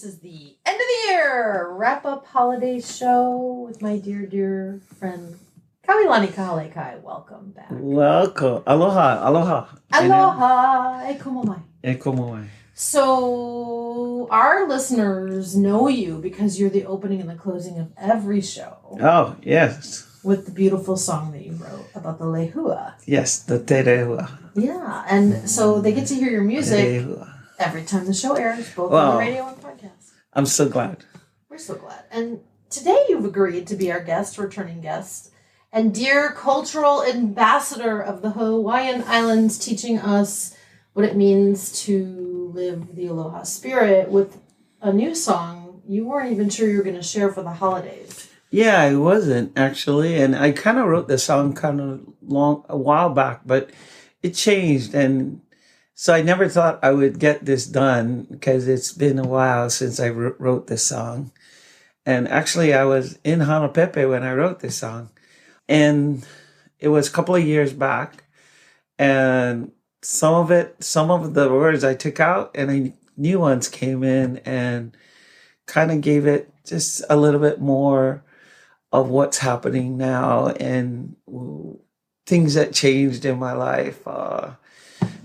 This is the end of the year wrap up holiday show with my dear, dear friend Kawilani Kahalekai. Welcome back. Welcome. Aloha. Aloha. Aloha. E komo mai. E komo mai. So, our listeners know you because you're the opening and the closing of every show Oh, yes. with the beautiful song that you wrote about the lehua. Yes, the te rehua. Yeah, and so they get to hear your music Rehua. Every time the show airs, both on the radio and podcast. I'm so glad. We're so glad. And today you've agreed to be our guest, returning guest, and dear cultural ambassador of the Hawaiian Islands, teaching us what it means to live the Aloha spirit with a new song you weren't even sure you were going to share for the holidays. Yeah, I wasn't actually, and I kind of wrote the song kind of long a while back, but it changed, and so I never thought I would get this done because it's been a while since I wrote this song, and actually I was in Hanapepe when I wrote this song, and it was a couple of years back, and some of it, some of the words I took out, and I, new ones came in, and kind of gave it just a little bit more of what's happening now and things that changed in my life uh,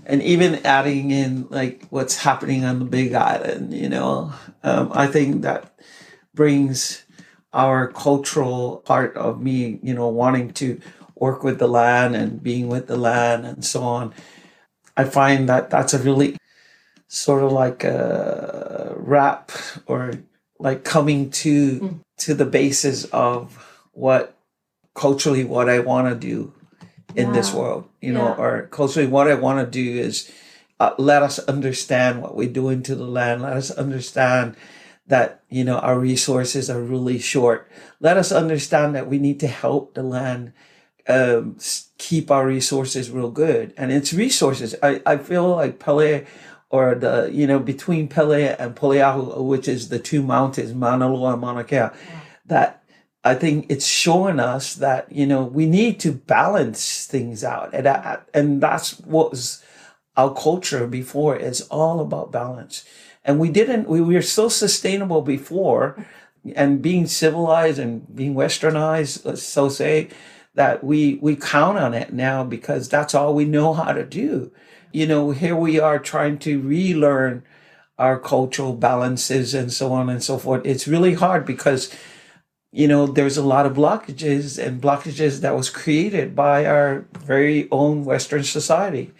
and even adding in like what's happening on the big island you know um, i think that brings our cultural part of me you know wanting to work with the land and being with the land and so on i find that that's a really sort of like a wrap or like coming to Mm. to the basis of what culturally what I want to do in this world, you know, Yeah. or culturally what I want to do is uh, let us understand what we're doing to the land. Let us understand that you know our resources are really short. Let us understand that we need to help the land um, keep our resources real good. And it's resources. I, I feel like Pele or the, you know, between Pele and Poliahu, which is the two mountains, Mauna Loa and Mauna Kea, that I think it's showing us that, you know, we need to balance things out. And, that, and that's what was our culture before. is all about balance. And we didn't, we were so sustainable before and being civilized and being westernized, let's so say, that we we count on it now because that's all we know how to do. You know, here we are trying to relearn our cultural balances and so on and so forth. It's really hard because you know there's a lot of blockages and blockages that was created by our very own Western society.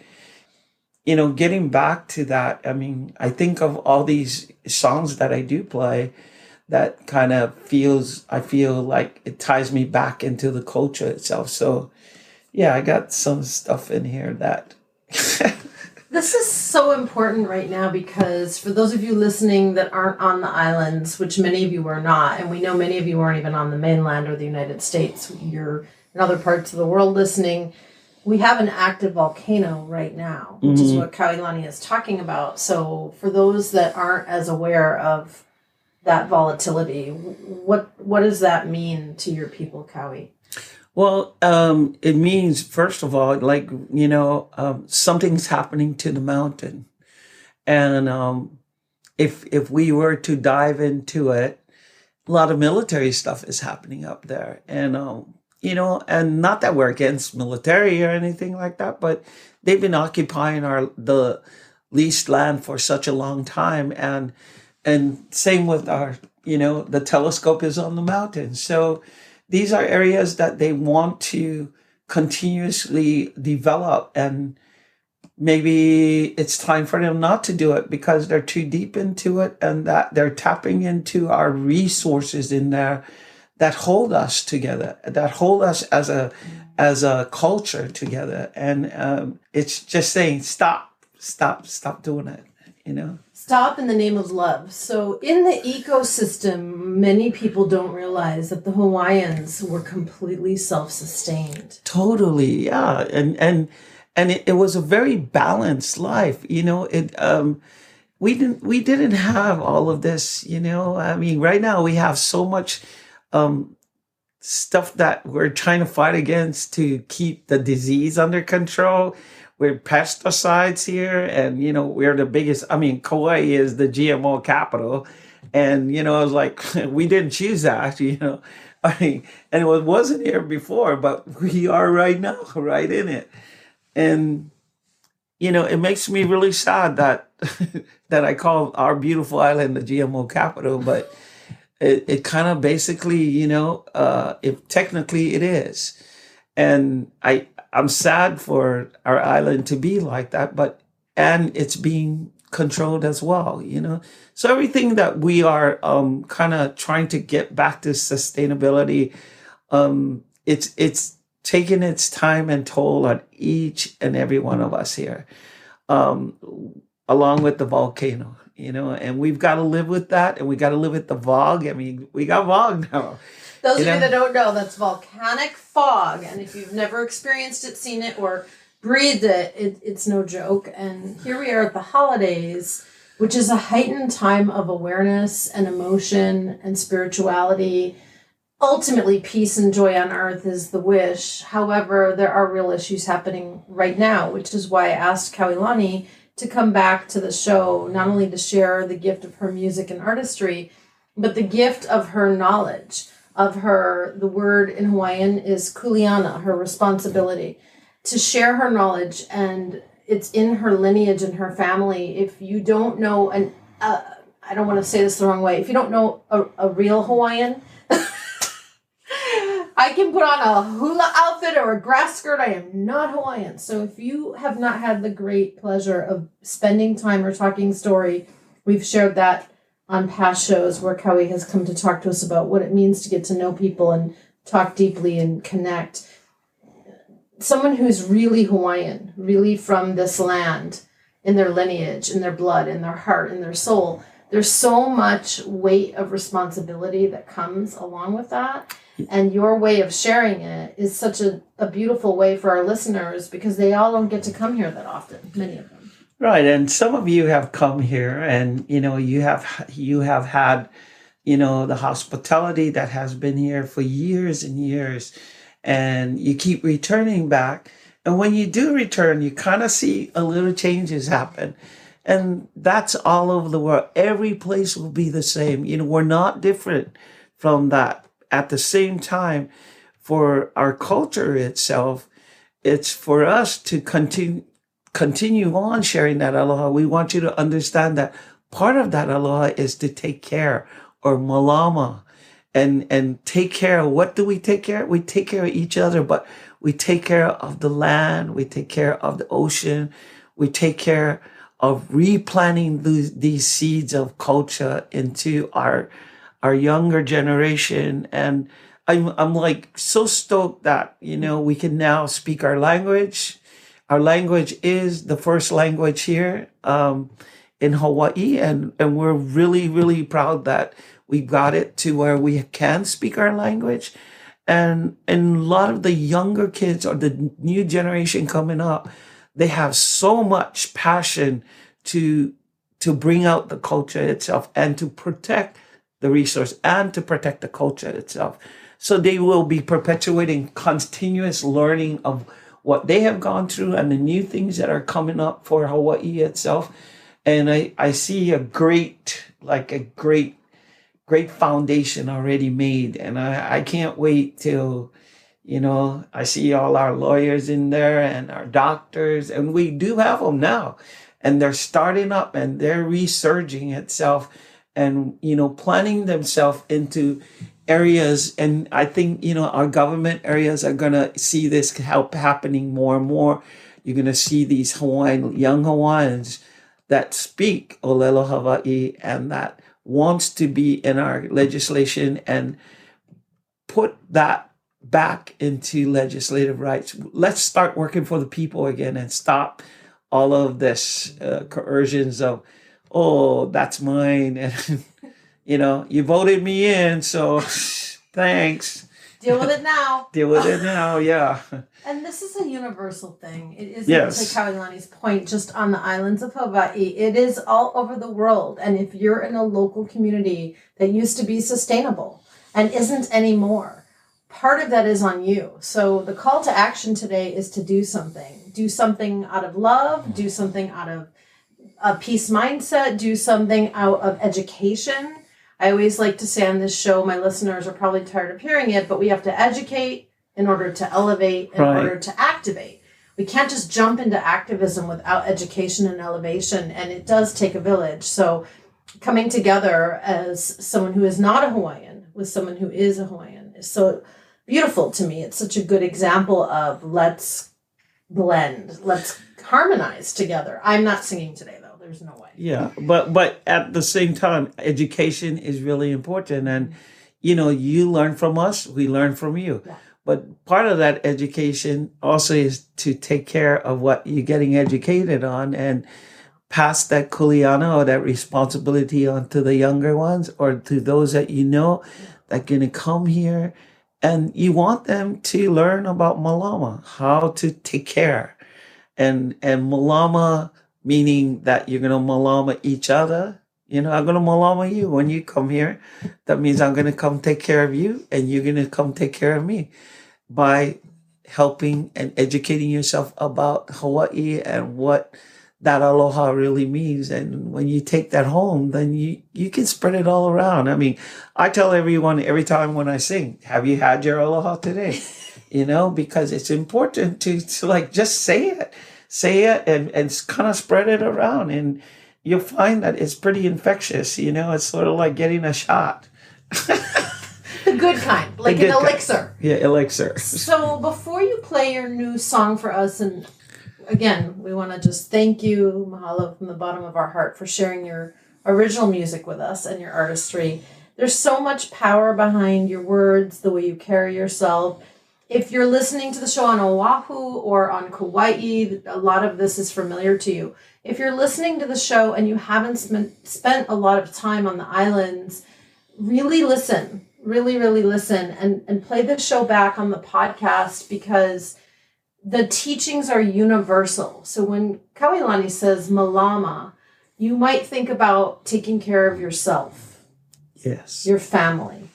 You know, getting back to that, I mean, I think of all these songs that I do play that kind of feels I feel like it ties me back into the culture itself. So yeah, I got some stuff in here that This is so important right now because for those of you listening that aren't on the islands, which many of you are not, and we know many of you aren't even on the mainland or the United States, you're in other parts of the world listening. We have an active volcano right now, which is mm-hmm. what Kailani is talking about. So, for those that aren't as aware of that volatility, what what does that mean to your people, Kawi? Well, um, it means first of all, like you know, um, something's happening to the mountain, and um, if if we were to dive into it, a lot of military stuff is happening up there, and um, you know, and not that we're against military or anything like that, but they've been occupying our the leased land for such a long time, and and same with our, you know, the telescope is on the mountain, so these are areas that they want to continuously develop and maybe it's time for them not to do it because they're too deep into it and that they're tapping into our resources in there that hold us together that hold us as a as a culture together. And um, it's just saying stop stop stop doing it you know Stop in the name of love. So, in the ecosystem, many people don't realize that the Hawaiians were completely self sustained. totally yeah and and and it, it was a very balanced life you know it um we didn't we didn't have all of this you know i mean right now we have so much um stuff that we're trying to fight against to keep the disease under control. We're pesticides here, and you know we're the biggest. I mean, Kauai is the GMO capital, and you know I was like, we didn't choose that, you know. I mean, and it wasn't here before, but we are right now, right in it, and you know it makes me really sad that that I call our beautiful island the GMO capital, but it, it kind of basically, you know, uh, if technically it is. And I, I'm sad for our island to be like that, but, and it's being controlled as well, you know? So everything that we are, um, kind of trying to get back to sustainability, um, it's, it's taking its time and toll on each and every one of us here, um, along with the volcano you know, and we've got to live with that, and we got to live with the VOG. I mean, we got VOG now. Those you of know? you that don't know, that's volcanic fog, and if you've never experienced it, seen it, or breathed it, it it's no joke. And here we are at the holidays, which is a heightened time of awareness and emotion and spirituality. Ultimately, peace and joy on earth is the wish. However, there are real issues happening right now, which is why I asked Kawilani to come back to the show, not only to share the gift of her music and artistry, but the gift of her knowledge of her. The word in Hawaiian is kuleana, her responsibility to share her knowledge, and it's in her lineage and her family. If you don't know, and uh, I don't want to say this the wrong way, if you don't know a, a real Hawaiian, I can put on a hula outfit or a grass skirt. I am not Hawaiian. So if you have not had the great pleasure of spending time or talking story, we've shared that on past shows where Kawi has come to talk to us about what it means to get to know people and talk deeply and connect. Someone who's really Hawaiian, really from this land, in their lineage, in their blood, in their heart, in their soul. There's so much weight of responsibility that comes along with that and your way of sharing it is such a, a beautiful way for our listeners because they all don't get to come here that often many of them right and some of you have come here and you know you have you have had you know the hospitality that has been here for years and years and you keep returning back and when you do return you kind of see a little changes happen and that's all over the world. Every place will be the same. You know we're not different from that. At the same time, for our culture itself, it's for us to continue continue on sharing that aloha. We want you to understand that part of that aloha is to take care or malama and and take care of what do we take care of? We take care of each other, but we take care of the land, we take care of the ocean, we take care of replanting these, these seeds of culture into our our younger generation and I'm, I'm like so stoked that you know we can now speak our language our language is the first language here um, in hawaii and, and we're really really proud that we got it to where we can speak our language and and a lot of the younger kids or the new generation coming up they have so much passion to to bring out the culture itself and to protect the resource and to protect the culture itself. So they will be perpetuating continuous learning of what they have gone through and the new things that are coming up for Hawaii itself. And I, I see a great, like a great, great foundation already made. And I, I can't wait till, you know, I see all our lawyers in there and our doctors, and we do have them now. And they're starting up and they're resurging itself and you know planning themselves into areas and i think you know our government areas are going to see this help happening more and more you're going to see these hawaiian young hawaiians that speak olelo hawaii and that wants to be in our legislation and put that back into legislative rights let's start working for the people again and stop all of this uh, coercions of oh, that's mine. And, you know, you voted me in, so thanks. Deal with it now. Deal with it now, yeah. And this is a universal thing. It isn't yes. to Kawilani's point just on the islands of Hawaii. It is all over the world. And if you're in a local community that used to be sustainable and isn't anymore, part of that is on you. So the call to action today is to do something. Do something out of love, do something out of a peace mindset, do something out of education. I always like to say on this show, my listeners are probably tired of hearing it, but we have to educate in order to elevate, in Right. order to activate. We can't just jump into activism without education and elevation, and it does take a village. So, coming together as someone who is not a Hawaiian with someone who is a Hawaiian is so beautiful to me. It's such a good example of let's blend, let's harmonize together. I'm not singing today, though. There's no way. Yeah, but but at the same time, education is really important, and you know, you learn from us, we learn from you. Yeah. But part of that education also is to take care of what you're getting educated on and pass that kuleana or that responsibility on to the younger ones or to those that you know that gonna come here and you want them to learn about malama, how to take care. And and malama meaning that you're gonna malama each other. You know, I'm gonna malama you when you come here. That means I'm gonna come take care of you, and you're gonna come take care of me by helping and educating yourself about Hawaii and what that aloha really means. And when you take that home, then you you can spread it all around. I mean, I tell everyone every time when I sing, "Have you had your aloha today?" you know, because it's important to to like just say it say it and, and kind of spread it around and you'll find that it's pretty infectious you know it's sort of like getting a shot The good kind, like good an kind. elixir. yeah elixir So before you play your new song for us, and again, we want to just thank you, Mahalo, from the bottom of our heart for sharing your original music with us and your artistry. There's so much power behind your words, the way you carry yourself. If you're listening to the show on Oahu or on Kauai, a lot of this is familiar to you. If you're listening to the show and you haven't spent, spent a lot of time on the islands, really listen really really listen and and play the show back on the podcast because the teachings are universal. So when kawilani says malama you might think about taking care of yourself yes. your family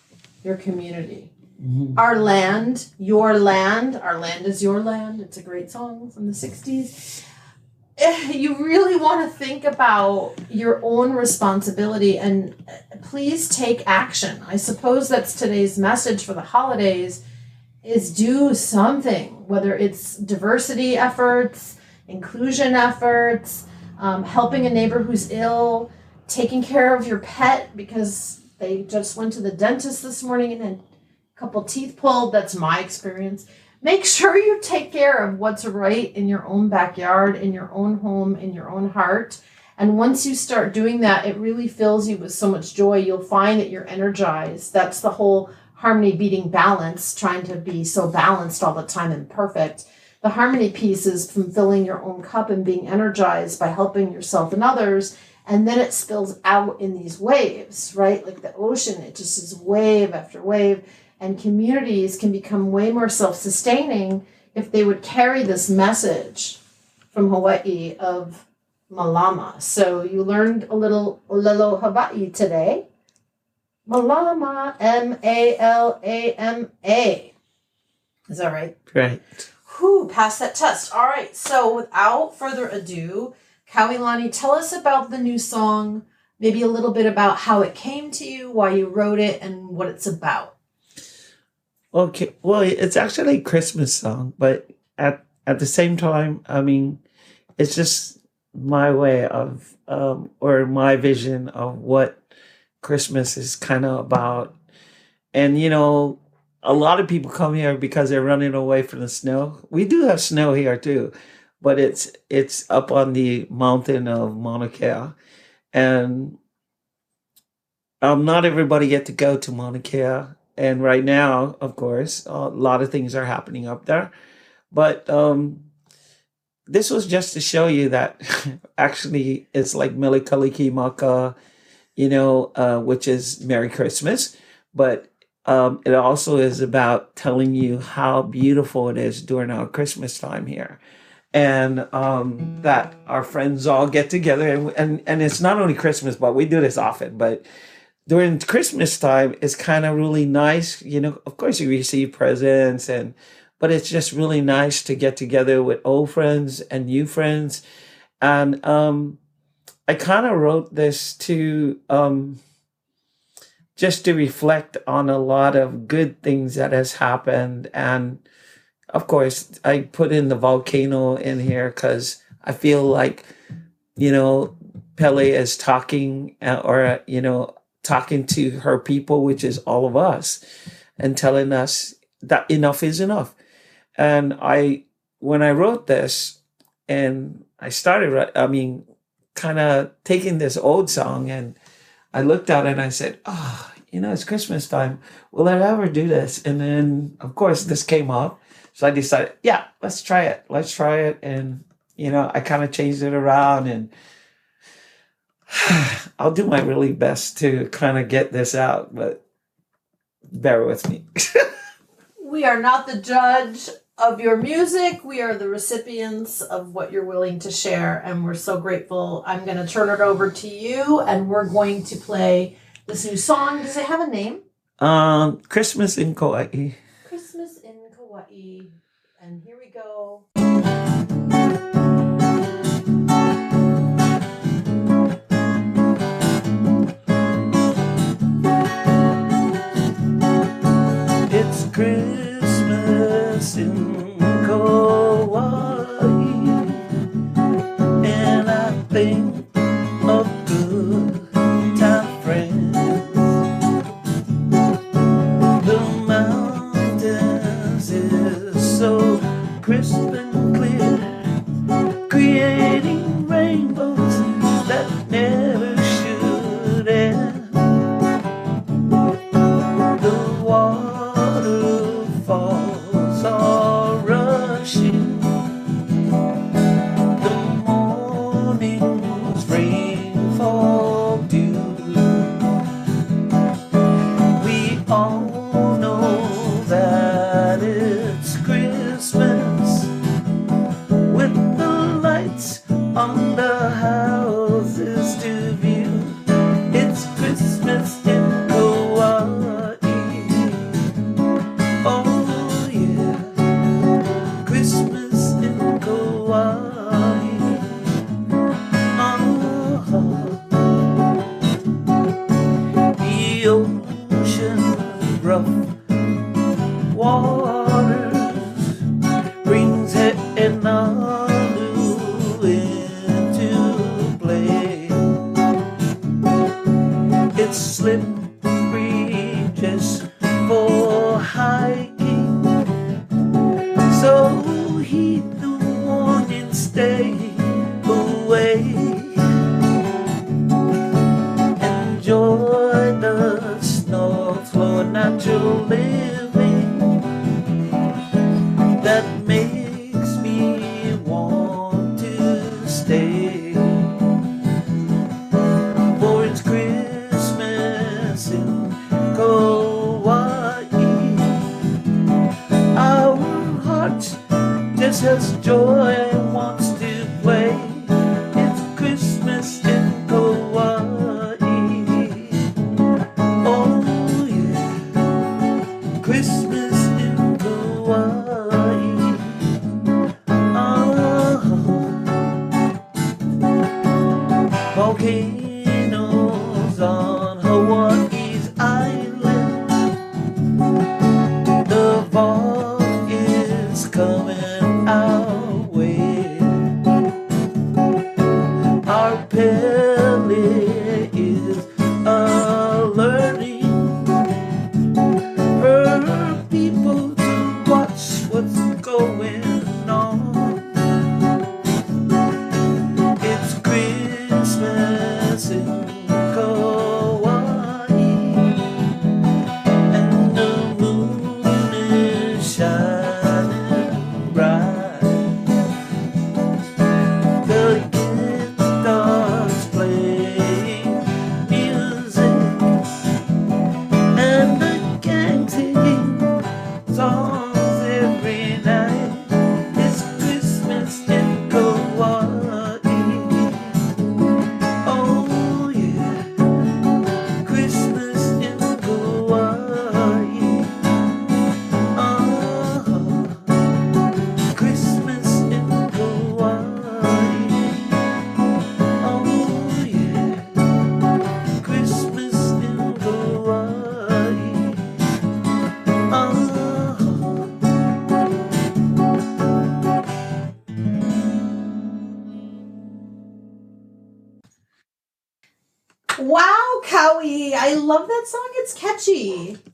your community Mhm. our land your land our land is your land it's a great song from the 60s Eh, you really want to think about your own responsibility and eh, please take action i suppose that's today's message for the holidays is do something whether it's diversity efforts inclusion efforts um, helping a neighbor who's ill taking care of your pet because they just went to the dentist this morning and a couple teeth pulled that's my experience make sure you take care of what's right in your own backyard, in your own home, in your own heart. And once you start doing that, it really fills you with so much joy. You'll find that you're energized. That's the whole harmony beating balance, trying to be so balanced all the time and perfect. The harmony piece is from filling your own cup and being energized by helping yourself and others. And then it spills out in these waves, right? Like the ocean, it just is wave after wave and communities can become way more self-sustaining if they would carry this message from Hawaii of Malama. So you learned a little Olelo Hawaii today. Malama, M A L A M A. Is that right? right Whew, passed that test. All right. So without further ado, Kawilani, tell us about the new song, maybe a little bit about how it came to you, why you wrote it, and what it's about. Okay well it's actually a christmas song but at at the same time i mean it's just my way of um or my vision of what christmas is kind of about. And you know a lot of people come here because they're running away from the snow. We do have snow here too but it's it's up on the mountain of mauna kea. And um not everybody get to go to mauna kea and right now of course a lot of things are happening up there but um this was just to show you that actually it's like Mele Kalikimaka, you know, uh, which is Merry Christmas, but um, it also is about telling you how beautiful it is during our Christmas time here. And um, that our friends all get together, and, and and it's not only Christmas, but we do this often. But during Christmas time, it's kind of really nice. You know, of course, you receive presents, and but it's just really nice to get together with old friends and new friends. And um, I kind of wrote this to um, just to reflect on a lot of good things that has happened, and of course, I put in the volcano in here because I feel like you know Pele is talking, uh, or you know talking to her people, which is all of us, and telling us that enough is enough. And I, when I wrote this, and I started, I mean, kind of taking this old song, and I looked at it and I said, "Oh, you know, it's Christmas time. Will I ever do this?" And then, of course, this came up, so I decided, yeah, let's try it. Let's try it, and you know, I kind of changed it around and I'll do my really best to kind of get this out, but bear with me. we are not the judge of your music. We are the recipients of what you're willing to share, and we're so grateful. I'm going to turn it over to you, and we're going to play this new song. Does it have a name? Um, Christmas in Kauai. Christmas in Kauai. And here we go. Christmas in Kauai, and I think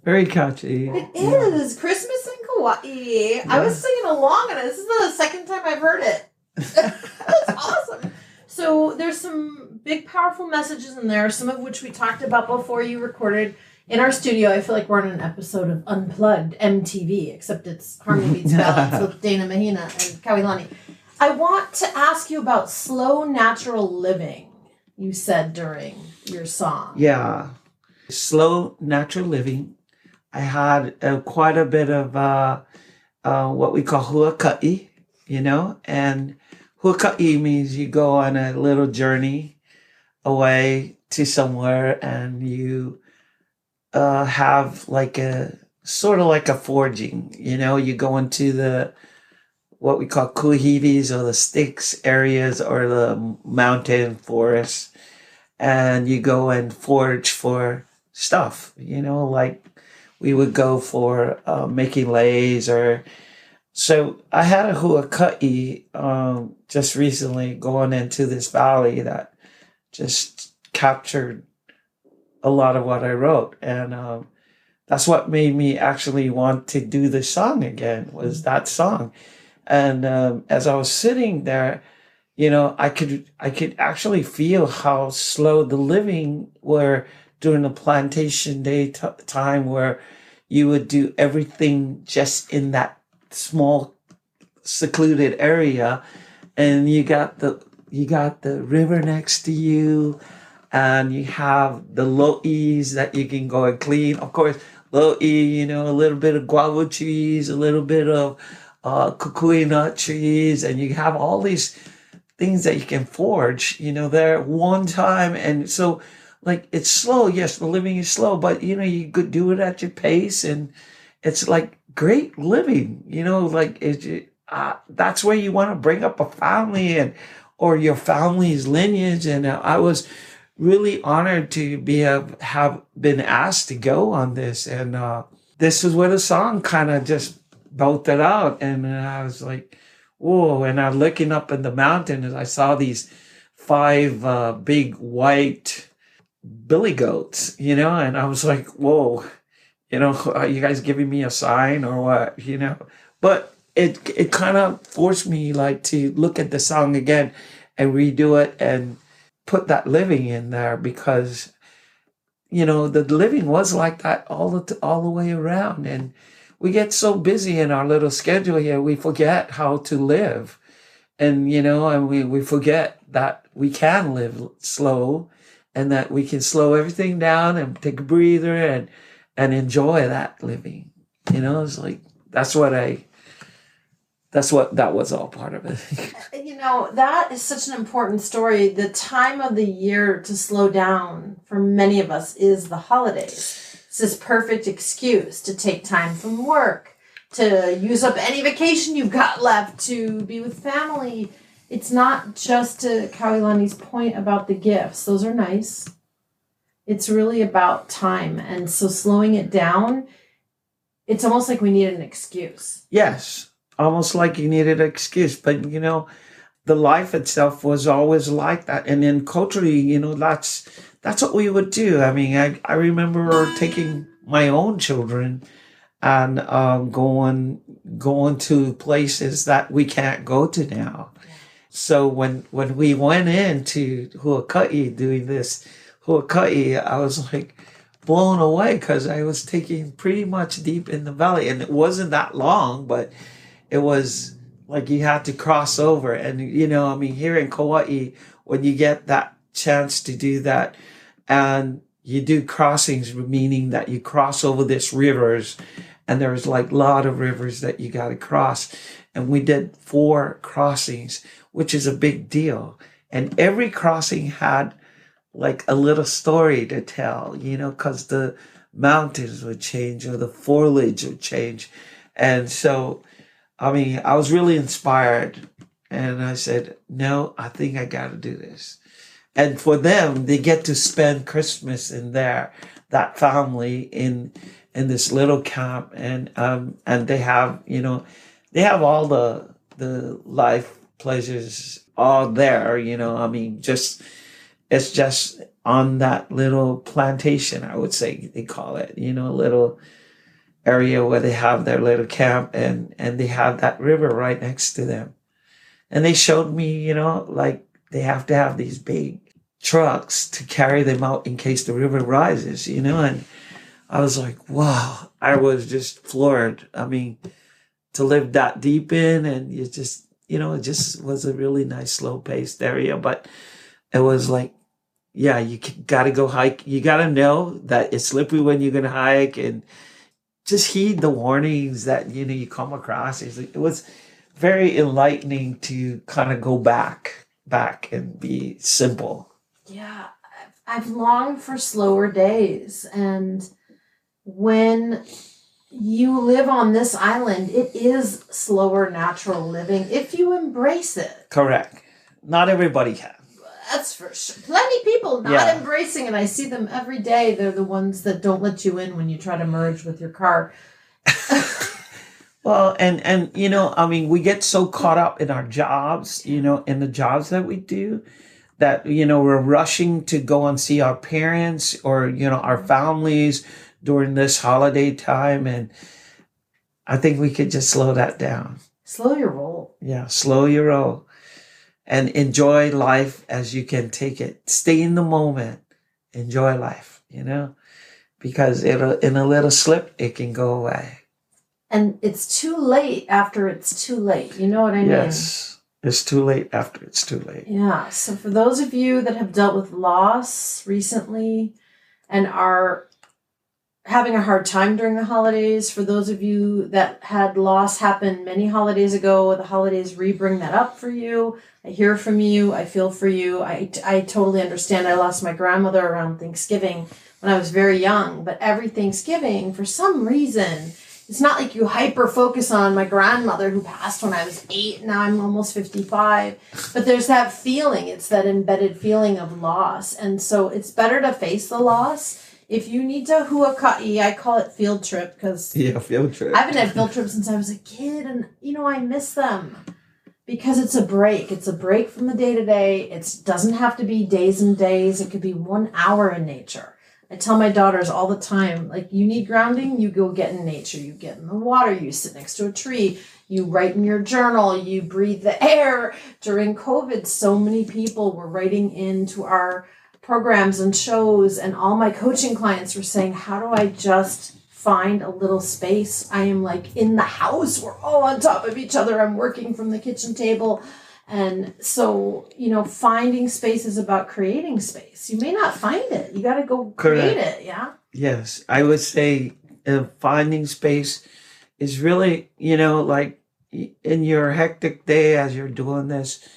Very catchy. It is. Christmas in Kauai. I was singing along and this is the second time I've heard it. That's awesome. So there's some big powerful messages in there, some of which we talked about before you recorded in our studio. I feel like we're on an episode of Unplugged MTV, except it's Harmony Beats Ballads with Dana Mahina and Kawilani. I want to ask you about slow natural living, you said during your song. Yeah. Slow natural living. I had uh, quite a bit of uh, uh, what we call huaka'i, you know, and huaka'i means you go on a little journey away to somewhere and you uh, have like a sort of like a forging, you know, you go into the what we call kuhivis or the sticks areas or the mountain forests and you go and forage for stuff, you know, like we would go for uh, making leis or so I had a huaka'i um, just recently going into this valley that just captured a lot of what I wrote, and um, that's what made me actually want to do the song again. Was that song, and um, as I was sitting there, you know, I could I could actually feel how slow the living were during the plantation day t- time where you would do everything just in that small secluded area. And you got the you got the river next to you and you have the lo'is that you can go and clean. Of course lo'i you know a little bit of guava trees a little bit of uh, kukui nut trees and you have all these things that you can forge you know there one time. And so like it's slow. Yes the living is slow but you know you could do it at your pace and it's like great living you know like it, uh, that's where you want to bring up a family and or your family's lineage and uh, i was really honored to be have, have been asked to go on this and uh, this is where the song kind of just bolted out and i was like whoa and i'm looking up in the mountain and i saw these five uh, big white billy goats you know? And i was like whoa you know, are you guys giving me a sign or what? You know, but it it kind of forced me like to look at the song again and redo it and put that living in there because you know the living was like that all the all the way around. And we get so busy in our little schedule here we forget how to live. And you know and we we forget that we can live slow and that we can slow everything down and take a breather and and enjoy that living. You know, it's like that's what I that's what that was all part of it. Uh, you know, that is such an important story. The time of the year to slow down for many of us is the holidays. It's this perfect excuse to take time from work, to use up any vacation you've got left, to be with family. It's not just to point about the gifts. Those are nice it's really about time. And so slowing it down, it's almost like we need an excuse. Yes, almost like you needed an excuse. But, you know, the life itself was always like that. And then culturally, you know, that's that's what we would do. I mean, I, I remember taking my own children and um, going going to places that we can't go to now. So when when we went into Huaka'i doing this Huaka'i, I was like blown away because I was taking pretty much deep in the valley, and it wasn't that long, but it was like you had to cross over. And you know, I mean, here in Kauai, when you get that chance to do that, and you do crossings, meaning that you cross over this rivers, and there's like a lot of rivers that you got to cross. And we did four crossings, which is a big deal. And every crossing had like a little story to tell, you know, because the mountains would change or the foliage would change. And so, I mean, I was really inspired. And I said, no, I think I got to do this. And for them, they get to spend Christmas in there, that family in in this little camp, and um, and they have, you know, they have all the the life pleasures all there. You know, I mean, just it's just on that little plantation, I would say they call it, you know, a little area where they have their little camp and, and they have that river right next to them. And they showed me, you know, like they have to have these big trucks to carry them out in case the river rises, you know, and I was like, wow, I was just floored. I mean, to live that deep in and you just, you know, it just was a really nice slow paced area, but it was like yeah, you got to go hike. You got to know that it's slippery when you're going to hike and just heed the warnings that, you know, you come across. It was very enlightening to kind of go back, back and be simple. Yeah. I've longed for slower days. And when you live on this island, it is slower, natural living if you embrace it. Correct. Not everybody can. That's for sure. Plenty people not yeah. embracing it. I see them every day. They're the ones that don't let you in when you try to merge with your car. well, and and you know, I mean, we get so caught up in our jobs, you know, in the jobs that we do, that you know we're rushing to go and see our parents or you know our families during this holiday time, and I think we could just slow that down. Slow your roll. Yeah, slow your roll and enjoy life as you can take it. Stay in the moment. Enjoy life, you know, because it'll, in a little slip, it can go away. And it's too late after it's too late. You know what I mean? Yes. It's too late after it's too late. Yeah. So for those of you that have dealt with loss recently and are having a hard time during the holidays. For those of you that had loss happen many holidays ago, the holidays re bring that up for you. I hear from you. I feel for you. I, I totally understand. I lost my grandmother around Thanksgiving when I was very young, but every Thanksgiving, for some reason, it's not like you hyper focus on my grandmother who passed when I was eight. Now I'm almost 55. But there's that feeling. It's that embedded feeling of loss. And so it's better to face the loss if you need to huaka'i, I call it field trip because yeah, field trip. I haven't had field trips since I was a kid, and you know I miss them because it's a break. It's a break from the day to day. It doesn't have to be days and days. It could be one hour in nature. I tell my daughters all the time, like you need grounding, you go get in nature. You get in the water. You sit next to a tree. You write in your journal. You breathe the air. During COVID, so many people were writing into our programs and shows and all my coaching clients were saying how do i just find a little space? I am like in the house. We're all on top of each other. I'm working from the kitchen table. And so you know finding space is about creating space. You may not find it. You got to go create it yeah? Yes. I would say uh, finding space is really you know like in your hectic day as you're doing this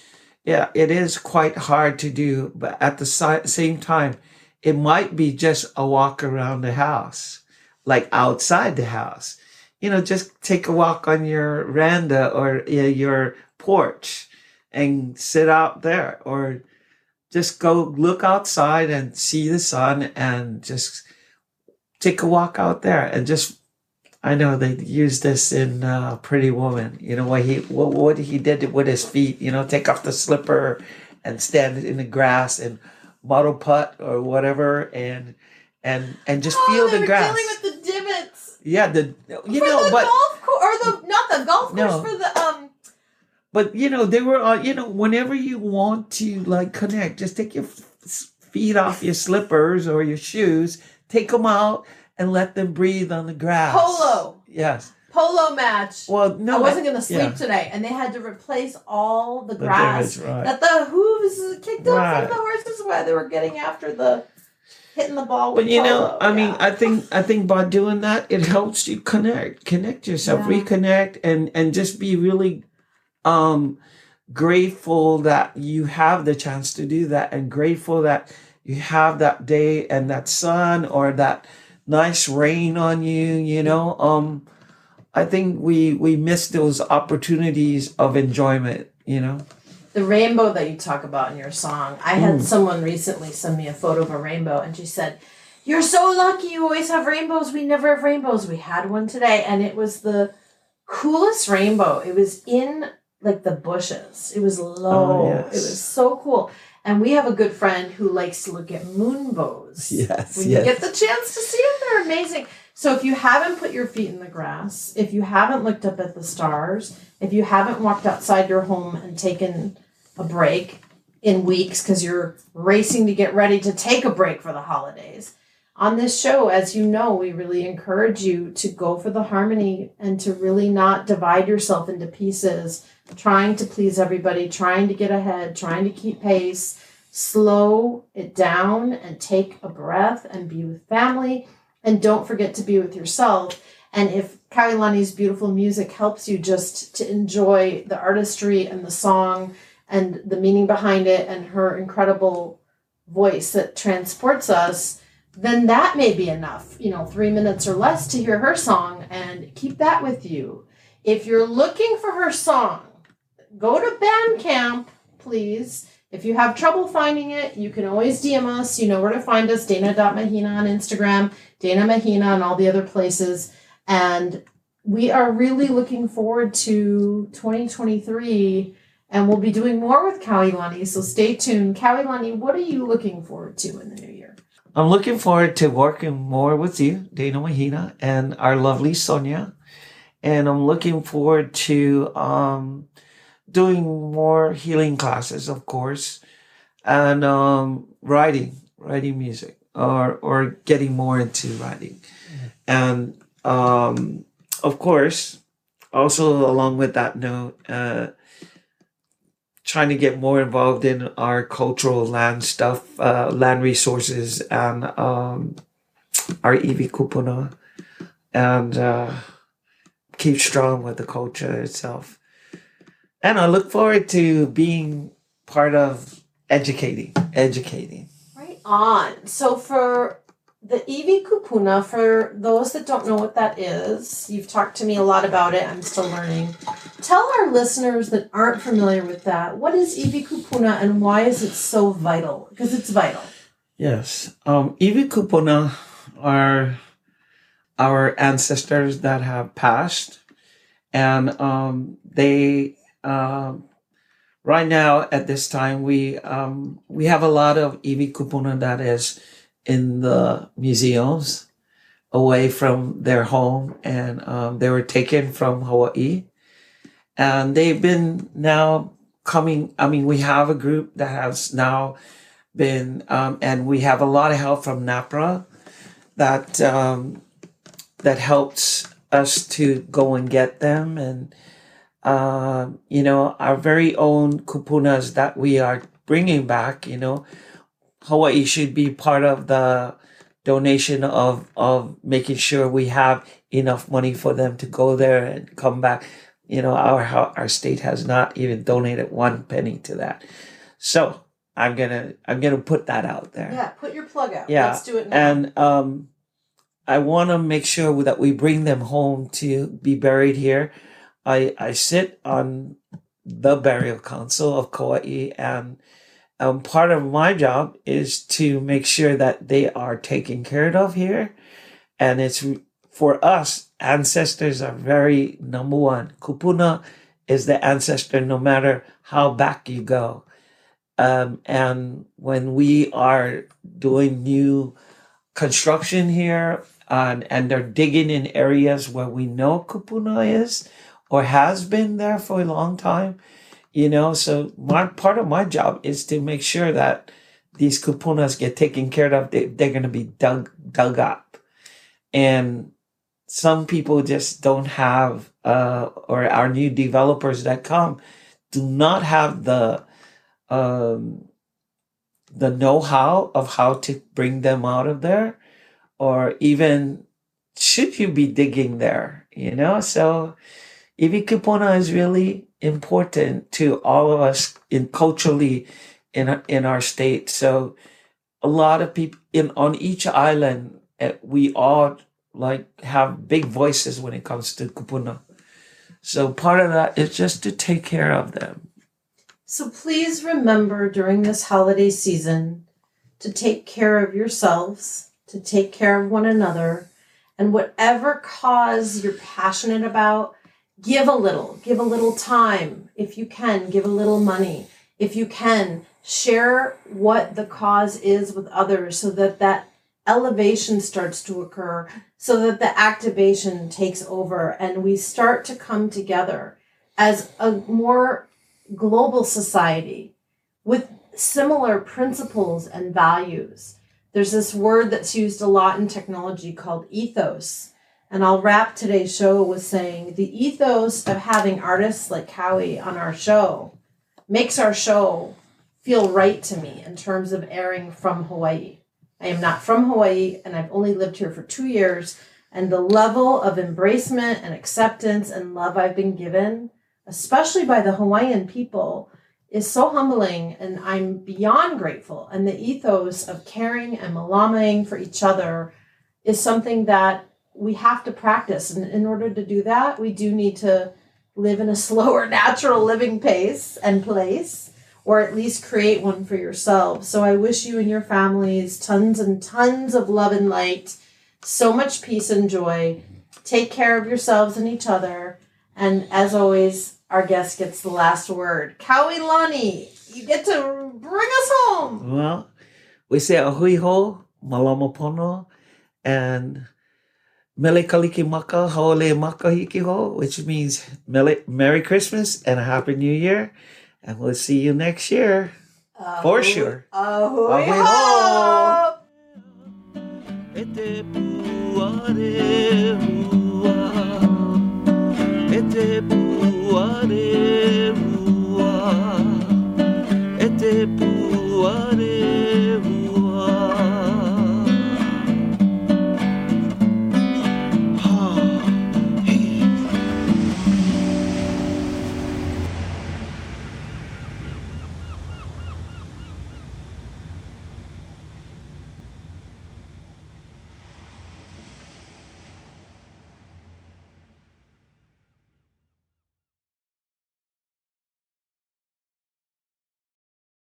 yeah, it is quite hard to do, but at the si- same time, it might be just a walk around the house, like outside the house. You know, just take a walk on your veranda or uh, your porch and sit out there or just go look outside and see the sun and just take a walk out there and just I know they used this in uh, Pretty Woman. You know what he what, what he did with his feet. You know, take off the slipper and stand in the grass and model putt or whatever, and and and just oh, feel the grass. Dealing with the divots. Yeah, the you for know, the but golf course or the not the golf course no. for the um. But you know they were uh, you know whenever you want to like connect, just take your feet off your slippers or your shoes, take them out and let them breathe on the grass. Polo. Yes. Polo match. Well, no, I wasn't going to sleep yeah. today, and they had to replace all the, the grass right. that the hooves kicked up right. from the horses while they were getting after the hitting the ball. but you polo. know, I yeah. mean, I think I think by doing that, it helps you connect, connect yourself, yeah. reconnect, and and just be really um grateful that you have the chance to do that, and grateful that you have that day and that sun or that nice rain on you, you know. Um, I think we we miss those opportunities of enjoyment, you know. The rainbow that you talk about in your song. I had mm. someone recently send me a photo of a rainbow and she said, You're so lucky you always have rainbows. We never have rainbows. We had one today and it was the coolest rainbow. It was in like the bushes. It was low. Oh, yes. It was so cool. And we have a good friend who likes to look at moon bows. Yes, When yes. you get the chance to see them, they're amazing. So if you haven't put your feet in the grass, if you haven't looked up at the stars, if you haven't walked outside your home and taken a break in weeks because you're racing to get ready to take a break for the holidays, on this show, as you know, we really encourage you to go for the harmony and to really not divide yourself into pieces, trying to please everybody, trying to get ahead, trying to keep pace. Slow it down and take a breath and be with family. And don't forget to be with yourself. And if Kailani's beautiful music helps you just to enjoy the artistry and the song and the meaning behind it and her incredible voice that transports us, then that may be enough, you know, three minutes or less to hear her song and keep that with you. If you're looking for her song, go to Bandcamp, please. If you have trouble finding it, you can always DM us. You know where to find us Dana.Mahina on Instagram, Dana Mahina on all the other places. And we are really looking forward to 2023 and we'll be doing more with Kawilani. So stay tuned. Kawilani, what are you looking forward to in the new? I'm looking forward to working more with you, Dana Mahina, and our lovely Sonia. And I'm looking forward to um, doing more healing classes, of course, and um, writing, writing music, or or getting more into writing, and um, of course, also along with that note, uh, trying to get more involved in our cultural land stuff, uh, land resources, and um, our iwi kupuna, and uh, keep strong with the culture itself. And I look forward to being part of educating, educating. Right on. So for the Iwi Kupuna, for those that don't know what that is, you've talked to me a lot about it. I'm still learning. Tell our listeners that aren't familiar with that, what is Iwi Kupuna and why is it so vital? Because it's vital. Yes. Um, Iwi Kupuna are our ancestors that have passed. And um, they, um, right now at this time, we um, we have a lot of Iwi Kupuna that is in the museums away from their home. And um, they were taken from Hawaii. And they've been now coming. I mean, we have a group that has now been, um, and we have a lot of help from NAGPRA that um, that helps us to go and get them, and uh, you know our very own kupunas that we are bringing back. You know, Hawaii should be part of the donation of of making sure we have enough money for them to go there and come back. You know, our our state has not even donated one penny to that. So I'm gonna I'm gonna put that out there. Yeah, put your plug out. Yeah, Let's do it now. And um, I want to make sure that we bring them home to be buried here. I I sit on the burial council of Kauai, and um, part of my job is to make sure that they are taken care of here, and it's for us. Ancestors are very number one. Kupuna is the ancestor, no matter how back you go. Um, and when we are doing new construction here and, and they're digging in areas where we know kupuna is or has been there for a long time, you know, so my part of my job is to make sure that these kupunas get taken care of. They, they're going to be dug, dug up. And some people just don't have, uh, or our new developers that come do not have the, um, the know-how of how to bring them out of there or even should you be digging there you know? So iwi kupuna is really important to all of us in culturally in in our state. So a lot of people in on each island eh, we all like have big voices when it comes to kupuna so part of that is just to take care of them So please remember during this holiday season to take care of yourselves, to take care of one another, and whatever cause you're passionate about, give a little, give a little time. If you can, give a little money. If you can, share what the cause is with others so that that elevation starts to occur, so that the activation takes over and we start to come together as a more global society with similar principles and values. There's this word that's used a lot in technology called ethos. And I'll wrap today's show with saying the ethos of having artists like Cowie on our show makes our show feel right to me in terms of airing from Hawaii. I am not from Hawaii and I've only lived here for two years. And the level of embracement and acceptance and love I've been given, especially by the Hawaiian people, is so humbling and I'm beyond grateful. And the ethos of caring and malamaing for each other is something that we have to practice. And in order to do that, we do need to live in a slower, natural living pace and place, or at least create one for yourselves. So I wish you and your families tons and tons of love and light, so much peace and joy. Take care of yourselves and each other. And as always, our guest gets the last word. Kawilani, you get to bring us home. Well, we say a hui hou, malama pono, and Mele Kalikimaka, haole maka which means mele, Merry Christmas and a Happy New Year. And we'll see you next year. For sure. Ahui Ahui ho! E